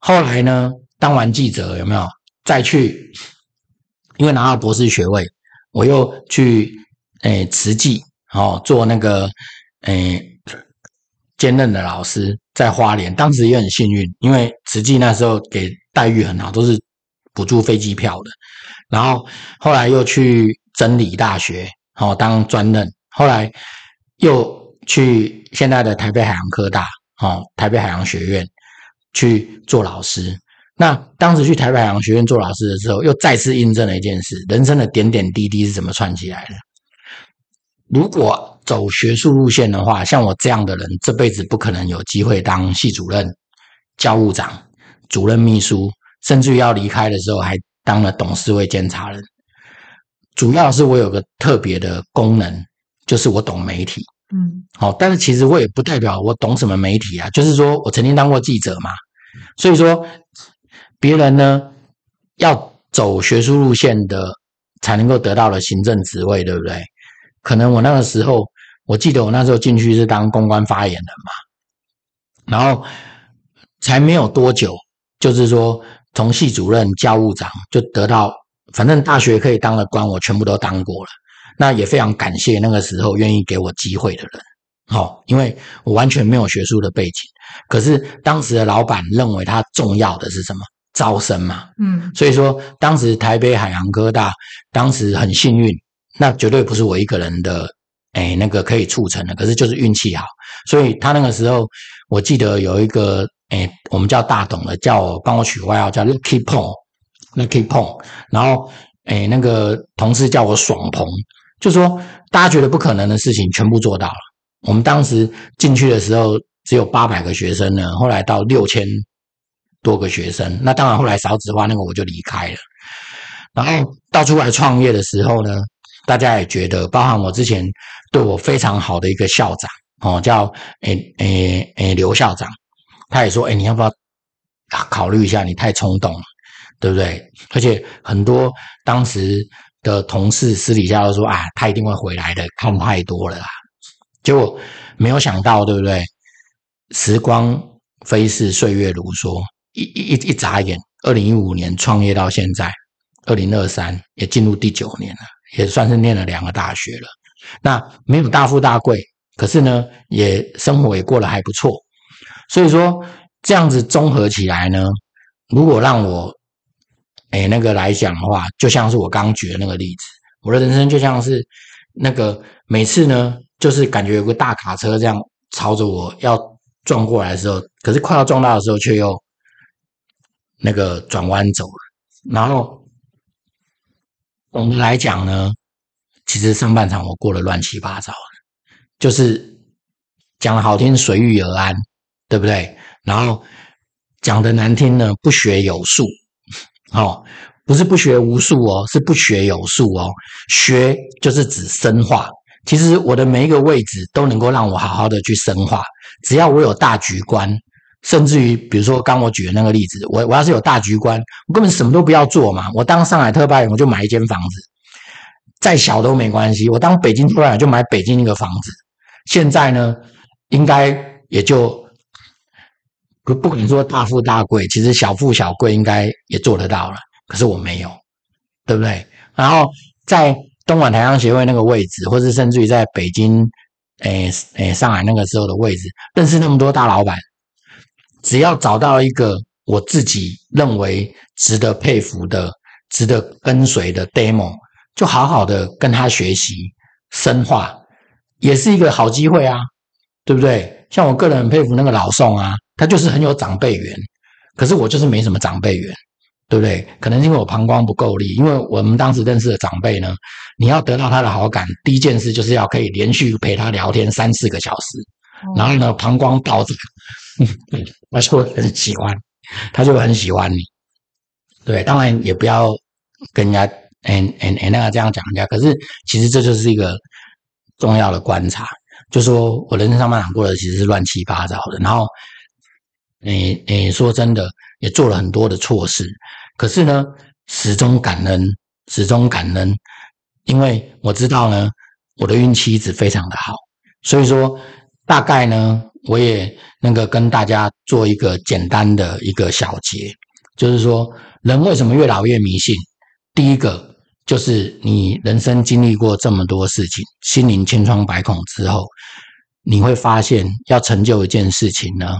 后来呢当完记者有没有再去？因为拿到博士学位，我又去诶慈济哦做那个诶兼任的老师，在花莲，当时也很幸运，因为慈济那时候给待遇很好，都是补助飞机票的。然后后来又去真理大学哦当专任，后来又去现在的台北海洋科大哦台北海洋学院去做老师。那当时去台北海洋学院做老师的时候，又再次印证了一件事：人生的点点滴滴是怎么串起来的。如果走学术路线的话，像我这样的人，这辈子不可能有机会当系主任、教务长、主任秘书，甚至于要离开的时候还当了董事会监察人。主要是我有个特别的功能，就是我懂媒体。嗯，好，但是其实我也不代表我懂什么媒体啊，就是说我曾经当过记者嘛，所以说。别人呢要走学术路线的，才能够得到了行政职位，对不对？可能我那个时候，我记得我那时候进去是当公关发言人嘛，然后才没有多久，就是说从系主任、教务长就得到，反正大学可以当的官，我全部都当过了。那也非常感谢那个时候愿意给我机会的人，好，因为我完全没有学术的背景，可是当时的老板认为他重要的是什么？招生嘛，嗯，所以说当时台北海洋科大当时很幸运，那绝对不是我一个人的，哎，那个可以促成的，可是就是运气好，所以他那个时候我记得有一个，哎，我们叫大董的，叫我帮我取外号叫 Lucky Pong，Lucky Pong，然后哎，那个同事叫我爽鹏，就说大家觉得不可能的事情全部做到了。我们当时进去的时候只有八百个学生呢，后来到六千。多个学生，那当然后来少子化，那个我就离开了。然后到出来创业的时候呢，大家也觉得，包含我之前对我非常好的一个校长哦，叫诶诶诶刘校长，他也说，诶你要不要考虑一下？你太冲动了，对不对？而且很多当时的同事私底下都说啊，他一定会回来的，看太多了啦。结果没有想到，对不对？时光飞逝，岁月如梭，一一一一眨眼，二零一五年创业到现在，二零二三也进入第九年了，也算是念了两个大学了。那没有大富大贵，可是呢，也生活也过得还不错。所以说，这样子综合起来呢，如果让我哎那个来讲的话，就像是我刚举的那个例子，我的人生就像是那个每次呢，就是感觉有个大卡车这样朝着我要撞过来的时候，可是快要撞到的时候，却又那个转弯走了。然后总的来讲呢，其实上半场我过得乱七八糟的，就是讲的好听随遇而安，对不对？然后讲的难听呢，不学有术，哦，不是不学无术哦，是不学有术哦。学就是指深化。其实我的每一个位置都能够让我好好的去深化，只要我有大局观，甚至于比如说刚我举的那个例子，我我要是有大局观，我根本什么都不要做嘛，我当上海特派员我就买一间房子，再小都没关系，我当北京特派员就买北京那个房子。现在呢，应该也就不不可能说大富大贵，其实小富小贵应该也做得到了，可是我没有，对不对？然后在。东莞台商协会那个位置，或是甚至于在北京、诶诶上海那个时候的位置，认识那么多大老板，只要找到一个我自己认为值得佩服的、值得跟随的 demo，就好好的跟他学习深化，也是一个好机会啊，对不对？像我个人很佩服那个老宋啊，他就是很有长辈缘，可是我就是没什么长辈缘。对不对？可能因为我膀胱不够力，因为我们当时认识的长辈呢，你要得到他的好感，第一件事就是要可以连续陪他聊天三四个小时，然后呢，膀胱爆炸，他就会很喜欢，他就很喜欢你。对，当然也不要跟人家，嗯嗯嗯，那个这样讲人家。可是其实这就是一个重要的观察，就说我人生上半场过的其实是乱七八糟的，然后，诶诶，说真的，也做了很多的错事。可是呢，始终感恩，始终感恩，因为我知道呢，我的运气一直非常的好，所以说大概呢，我也那个跟大家做一个简单的一个小结，就是说，人为什么越老越迷信？第一个就是你人生经历过这么多事情，心灵千疮百孔之后，你会发现要成就一件事情呢，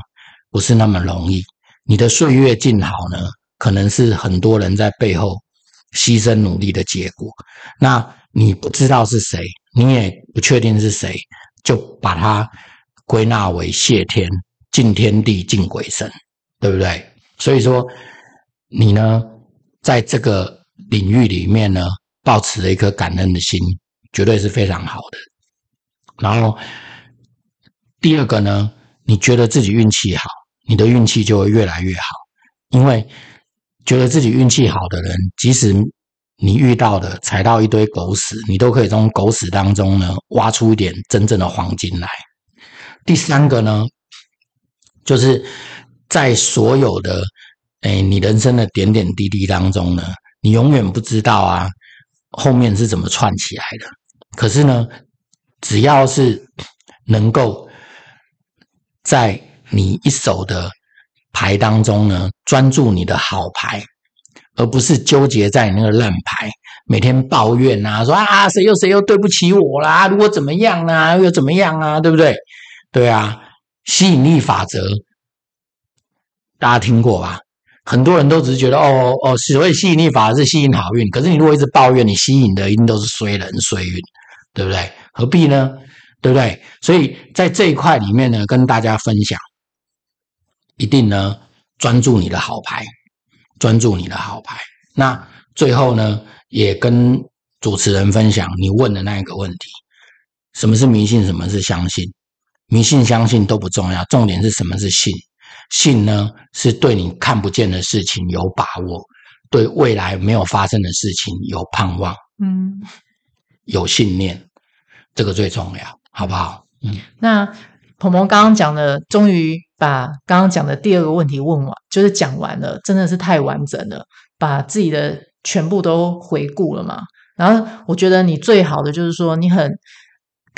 不是那么容易。你的岁月静好呢，可能是很多人在背后牺牲努力的结果。那你不知道是谁，你也不确定是谁，就把它归纳为谢天、敬天地、敬鬼神，对不对？所以说，你呢，在这个领域里面呢，抱持了一颗感恩的心，绝对是非常好的。然后第二个呢，你觉得自己运气好，你的运气就会越来越好，因为。觉得自己运气好的人，即使你遇到的踩到一堆狗屎，你都可以从狗屎当中呢挖出一点真正的黄金来。第三个呢，就是在所有的诶你人生的点点滴滴当中呢，你永远不知道啊后面是怎么串起来的。可是呢，只要是能够在你一手的。牌当中呢，专注你的好牌，而不是纠结在那个烂牌，每天抱怨啊，说啊谁又谁又对不起我啦，如果怎么样啊，又怎么样啊，对不对？对啊，吸引力法则大家听过吧？很多人都只是觉得哦哦，所谓吸引力法则是吸引好运，可是你如果一直抱怨，你吸引的一定都是衰人衰运，对不对？何必呢？对不对？所以在这一块里面呢，跟大家分享。一定呢，专注你的好牌，专注你的好牌。那最后呢，也跟主持人分享你问的那一个问题：什么是迷信？什么是相信？迷信、相信都不重要，重点是什么是信？信呢，是对你看不见的事情有把握，对未来没有发生的事情有盼望。嗯，有信念，这个最重要，好不好？嗯，那鹏鹏刚刚讲的，终于把刚刚讲的第二个问题问完，就是讲完了，真的是太完整了，把自己的全部都回顾了嘛。然后我觉得你最好的就是说，你很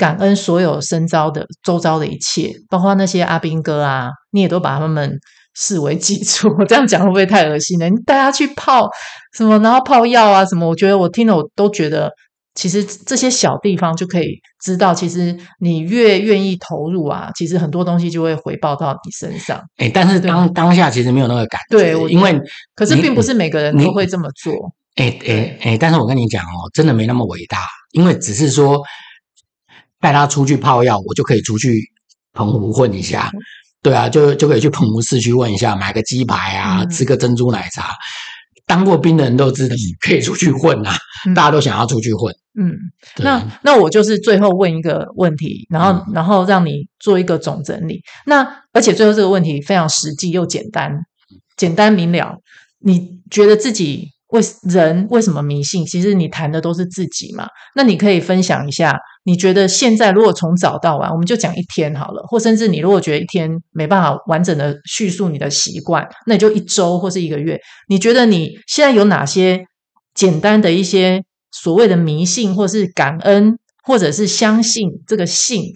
感恩所有身遭的周遭的一切，包括那些阿兵哥啊，你也都把他们视为己出。我这样讲会不会太恶心了？你带他去泡什么，然后泡药啊什么？我觉得我听了我都觉得。其实这些小地方就可以知道，其实你越愿意投入啊，其实很多东西就会回报到你身上。哎，但是当当下其实没有那个感觉，对，因为可是并不是每个人都会这么做。哎哎哎，但是我跟你讲哦，真的没那么伟大，因为只是说带他出去泡药，我就可以出去澎湖混一下，对啊，就就可以去澎湖市区问一下，买个鸡排啊，吃个珍珠奶茶。当过兵的人都知道，你可以出去混啊，大家都想要出去混。嗯，那那我就是最后问一个问题，然后然后让你做一个总整理。那而且最后这个问题非常实际又简单，简单明了。你觉得自己为人为什么迷信？其实你谈的都是自己嘛。那你可以分享一下。你觉得现在如果从早到晚，我们就讲一天好了，或甚至你如果觉得一天没办法完整的叙述你的习惯，那你就一周或是一个月。你觉得你现在有哪些简单的一些所谓的迷信，或是感恩，或者是相信这个信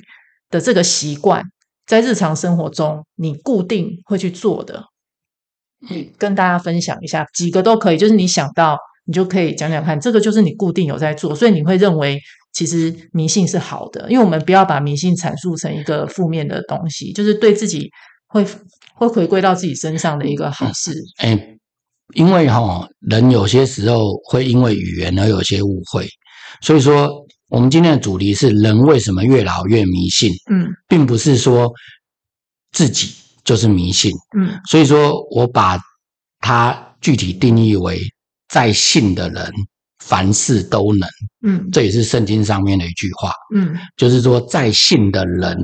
的这个习惯，在日常生活中你固定会去做的？嗯，跟大家分享一下，几个都可以，就是你想到你就可以讲讲看，这个就是你固定有在做，所以你会认为。其实迷信是好的，因为我们不要把迷信阐述成一个负面的东西，就是对自己会会回归到自己身上的一个好事。哎、嗯欸，因为哈、哦，人有些时候会因为语言而有些误会，所以说我们今天的主题是人为什么越老越迷信？嗯，并不是说自己就是迷信。嗯，所以说我把它具体定义为在信的人。凡事都能，嗯，这也是圣经上面的一句话，嗯，就是说在信的人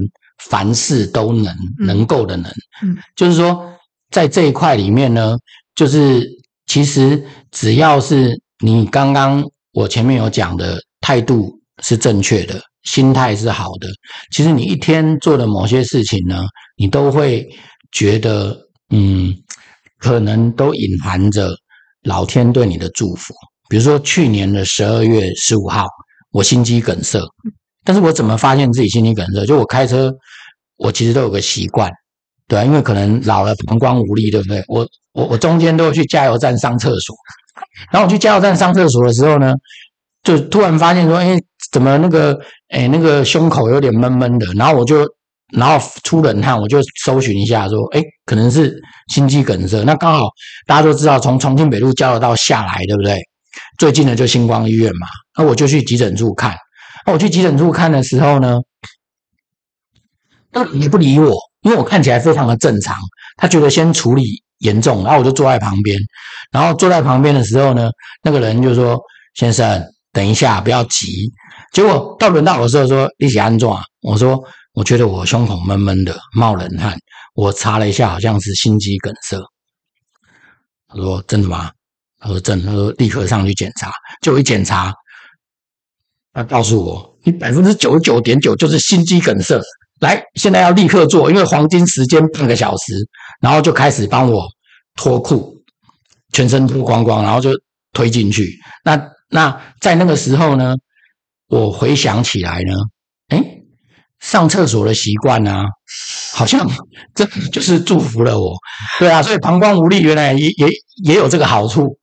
凡事都能，嗯、能够的能，嗯，就是说在这一块里面呢，就是其实只要是你刚刚我前面有讲的态度是正确的，心态是好的，其实你一天做的某些事情呢，你都会觉得，嗯，可能都隐含着老天对你的祝福。比如说去年的十二月十五号，我心肌梗塞，但是我怎么发现自己心肌梗塞？就我开车，我其实都有个习惯，对啊，因为可能老了膀胱无力，对不对？我我我中间都会去加油站上厕所，然后我去加油站上厕所的时候呢，就突然发现说，哎，怎么那个，哎，那个胸口有点闷闷的，然后我就然后出冷汗，我就搜寻一下说，哎，可能是心肌梗塞。那刚好大家都知道，从重庆北路交流道下来，对不对？最近的就星光医院嘛，那我就去急诊处看。那我去急诊处看的时候呢，他也不理我，因为我看起来非常的正常。他觉得先处理严重，然后我就坐在旁边。然后坐在旁边的时候呢，那个人就说：“先生，等一下，不要急。”结果到轮到我的时候说：“你是安怎？”我说：“我觉得我胸口闷闷的，冒冷汗。我查了一下，好像是心肌梗塞。”他说：“真的吗？”他说：“真。”他说：“立刻上去检查。”就一检查，他告诉我：“你百分之九十九点九就是心肌梗塞。”来，现在要立刻做，因为黄金时间半个小时，然后就开始帮我脱裤，全身脱光光，然后就推进去。那那在那个时候呢，我回想起来呢，诶，上厕所的习惯啊，好像这就是祝福了我。对啊，所以膀胱无力原来也也也有这个好处。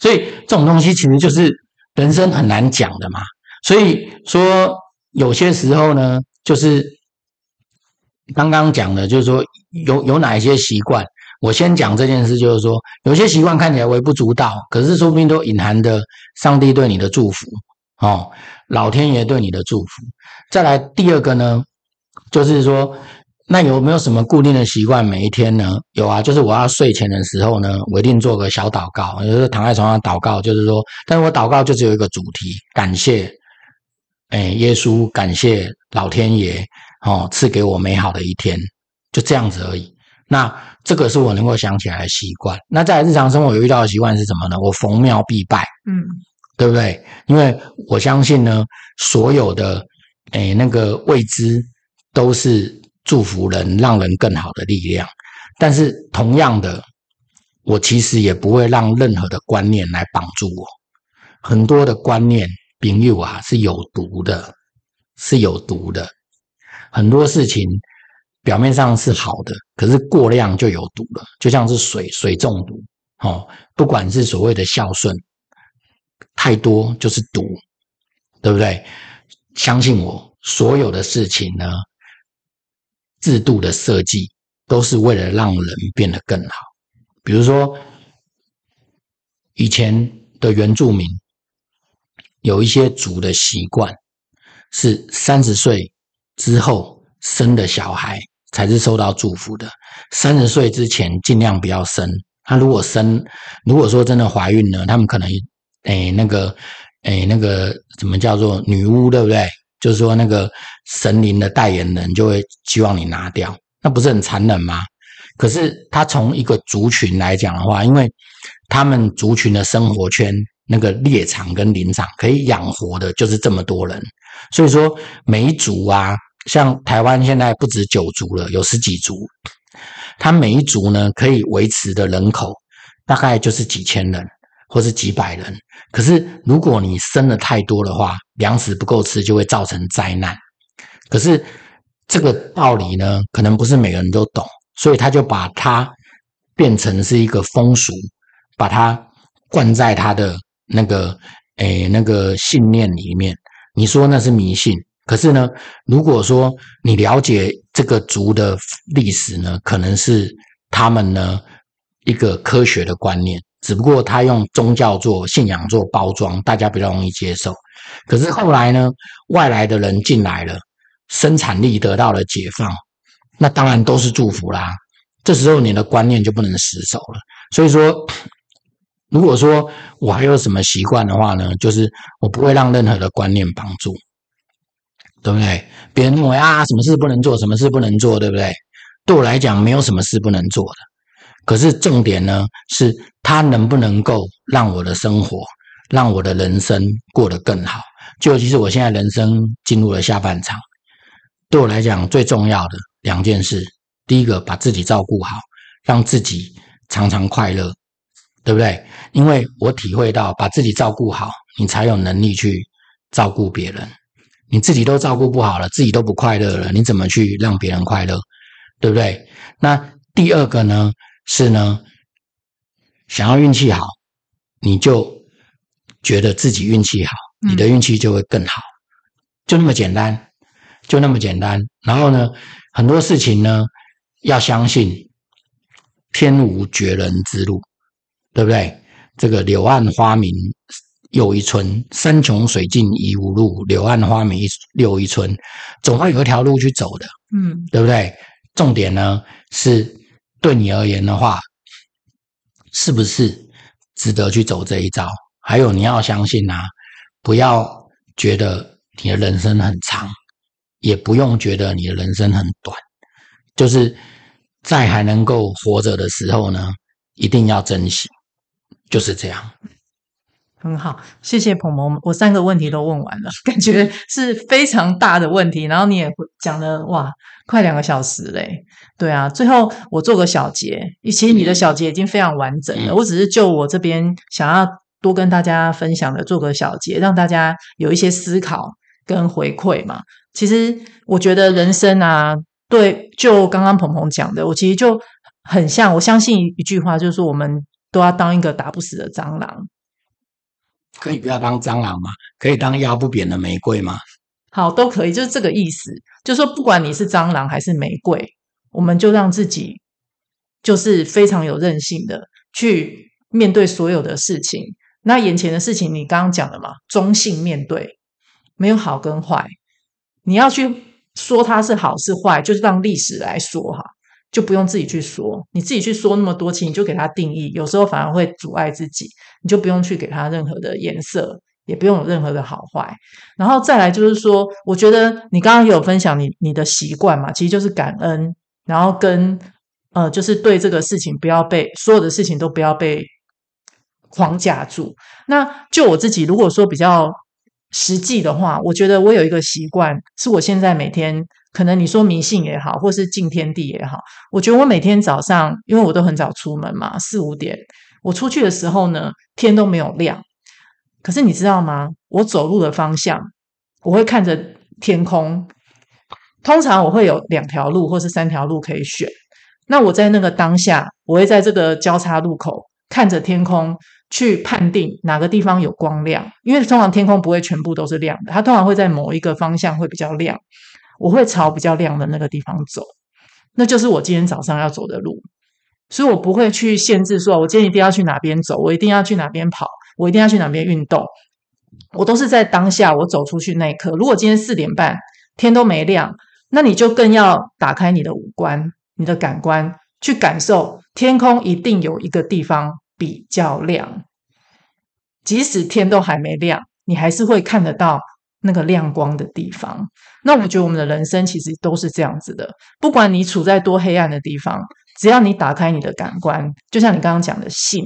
所以这种东西其实就是人生很难讲的嘛。所以说有些时候呢，就是刚刚讲的，就是说有有哪一些习惯。我先讲这件事，就是说有些习惯看起来微不足道，可是说不定都隐含着上帝对你的祝福哦，老天爷对你的祝福。再来第二个呢，就是说。那有没有什么固定的习惯？每一天呢？有啊，就是我要睡前的时候呢，我一定做个小祷告，就是躺在床上祷告，就是说，但是我祷告就只有一个主题，感谢，哎，耶稣，感谢老天爷，哦，赐给我美好的一天，就这样子而已。那这个是我能够想起来的习惯。那在日常生活有遇到的习惯是什么呢？我逢庙必拜，嗯，对不对？因为我相信呢，所有的诶那个未知都是祝福人、让人更好的力量。但是同样的，我其实也不会让任何的观念来绑住我。很多的观念，朋友啊，是有毒的，是有毒的。很多事情表面上是好的，可是过量就有毒了，就像是水，水中毒。哦，不管是所谓的孝顺，太多就是毒，对不对？相信我，所有的事情呢，制度的设计都是为了让人变得更好。比如说，以前的原住民有一些族的习惯，是三十岁之后生的小孩才是受到祝福的，三十岁之前尽量不要生。他如果生，如果说真的怀孕了，他们可能，诶，那个，诶，那个怎么叫做女巫，对不对？就是说那个神灵的代言人就会希望你拿掉，那不是很残忍吗？可是他从一个族群来讲的话，因为他们族群的生活圈那个猎场跟林场可以养活的就是这么多人，所以说每一族啊，像台湾现在不止九族了，有十几族。他每一族呢，可以维持的人口大概就是几千人，或是几百人。可是如果你生的太多的话，粮食不够吃，就会造成灾难。可是这个道理呢，可能不是每个人都懂，所以他就把它变成是一个风俗，把它灌在他的那个诶那个信念里面。你说那是迷信？可是呢，如果说你了解这个族的历史呢，可能是他们呢一个科学的观念，只不过他用宗教做信仰做包装，大家比较容易接受。可是后来呢，外来的人进来了，生产力得到了解放，那当然都是祝福啦。这时候你的观念就不能死守了。所以说，如果说我还有什么习惯的话呢，就是我不会让任何的观念帮助。对不对？别人认为啊，什么事不能做，什么事不能做，对不对？对我来讲，没有什么事不能做的。可是重点呢，是他能不能够让我的生活，让我的人生过得更好。就尤其是我现在人生进入了下半场，对我来讲最重要的两件事：第一个，把自己照顾好，让自己常常快乐，对不对？因为我体会到，把自己照顾好，你才有能力去照顾别人。你自己都照顾不好了，自己都不快乐了，你怎么去让别人快乐？对不对？那第二个呢，是呢，想要运气好，你就觉得自己运气好，你的运气就会更好，就那么简单，就那么简单。然后呢，很多事情呢，要相信天无绝人之路，对不对？这个柳暗花明。又一村，山穷水尽疑无路，柳暗花明又一村，总会有一条路去走的，嗯，对不对？重点呢是对你而言的话，是不是值得去走这一招？还有你要相信啊，不要觉得你的人生很长，也不用觉得你的人生很短，就是在还能够活着的时候呢，一定要珍惜，就是这样。很好，谢谢鹏鹏，我三个问题都问完了，感觉是非常大的问题，然后你也讲了哇，快两个小时嘞。对啊，最后我做个小结，其实你的小结已经非常完整了，我只是就我这边想要多跟大家分享的做个小结，让大家有一些思考跟回馈嘛。其实我觉得人生啊，对，就刚刚鹏鹏讲的，我其实就很像，我相信一句话，就是说我们都要当一个打不死的蟑螂。可以不要当蟑螂吗？可以当压不扁的玫瑰吗？好，都可以，就是这个意思。就是说，不管你是蟑螂还是玫瑰，我们就让自己就是非常有韧性的去面对所有的事情。那眼前的事情，你刚刚讲的嘛，中性面对，没有好跟坏。你要去说它是好是坏，就是让历史来说哈。就不用自己去说，你自己去说那么多情，你就给他定义，有时候反而会阻碍自己。你就不用去给他任何的颜色，也不用有任何的好坏。然后再来就是说，我觉得你刚刚也有分享你你的习惯嘛，其实就是感恩，然后跟呃，就是对这个事情不要被所有的事情都不要被框架住。那就我自己，如果说比较实际的话，我觉得我有一个习惯，是我现在每天可能你说迷信也好，或是敬天地也好，我觉得我每天早上，因为我都很早出门嘛，四五点，我出去的时候呢，天都没有亮。可是你知道吗？我走路的方向，我会看着天空。通常我会有两条路或是三条路可以选。那我在那个当下，我会在这个交叉路口看着天空，去判定哪个地方有光亮。因为通常天空不会全部都是亮的，它通常会在某一个方向会比较亮。我会朝比较亮的那个地方走，那就是我今天早上要走的路。所以我不会去限制说，我今天一定要去哪边走，我一定要去哪边跑，我一定要去哪边运动。我都是在当下，我走出去那一刻。如果今天四点半天都没亮，那你就更要打开你的五官、你的感官，去感受天空一定有一个地方比较亮。即使天都还没亮，你还是会看得到那个亮光的地方。那我觉得我们的人生其实都是这样子的，不管你处在多黑暗的地方，只要你打开你的感官，就像你刚刚讲的信，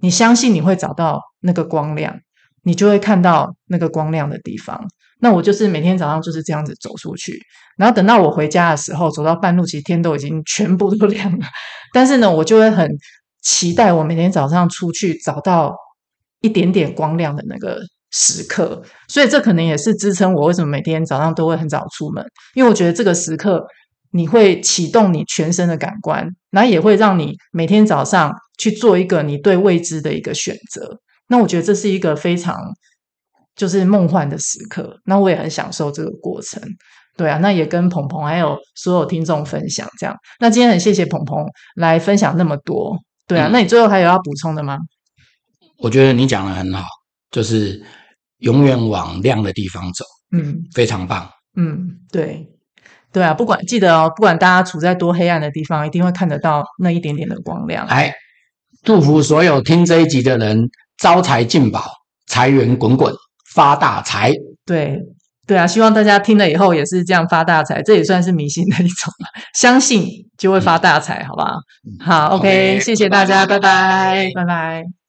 你相信你会找到那个光亮，你就会看到那个光亮的地方。那我就是每天早上就是这样子走出去，然后等到我回家的时候，走到半路，其实天都已经全部都亮了。但是呢，我就会很期待我每天早上出去找到一点点光亮的那个时刻。所以这可能也是支撑我为什么每天早上都会很早出门，因为我觉得这个时刻你会启动你全身的感官，然后也会让你每天早上去做一个你对未知的一个选择。那我觉得这是一个非常。就是梦幻的时刻，那我也很享受这个过程，对啊，那也跟鹏鹏还有所有听众分享这样。那今天很谢谢鹏鹏来分享那么多，对啊，嗯、那你最后还有要补充的吗？我觉得你讲的很好，就是永远往亮的地方走，嗯，非常棒，嗯，对，对啊，不管记得哦，不管大家处在多黑暗的地方，一定会看得到那一点点的光亮。来，祝福所有听这一集的人招财进宝，财源滚滚。发大财，对对啊！希望大家听了以后也是这样发大财，这也算是迷信的一种，相信就会发大财，好不好？好，OK，谢谢大家，拜拜，拜拜。